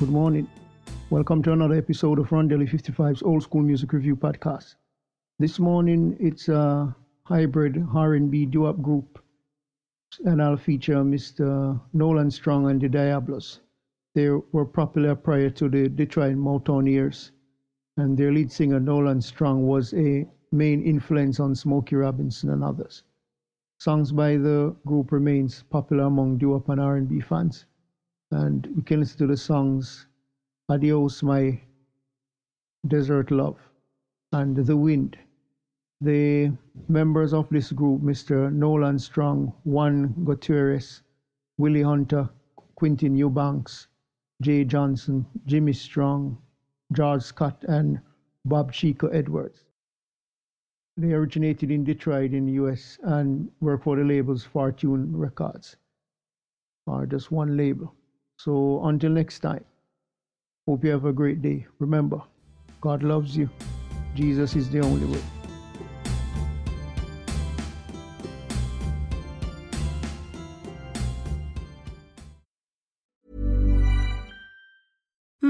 Good morning. Welcome to another episode of Rondelle 55's Old School Music Review Podcast. This morning it's a hybrid R&B doo-wop group and I'll feature Mr. Nolan Strong and the Diablos. They were popular prior to the Detroit Motown years and their lead singer Nolan Strong was a main influence on Smokey Robinson and others. Songs by the group remains popular among doo-wop and R&B fans and we can listen to the songs Adios, My Desert Love, and The Wind. The members of this group, Mr. Nolan Strong, Juan Gutierrez, Willie Hunter, Quintin Eubanks, Jay Johnson, Jimmy Strong, George Scott, and Bob Chico Edwards. They originated in Detroit in the US and work for the labels Fortune Records, or just one label. So until next time, hope you have a great day. Remember, God loves you. Jesus is the only way.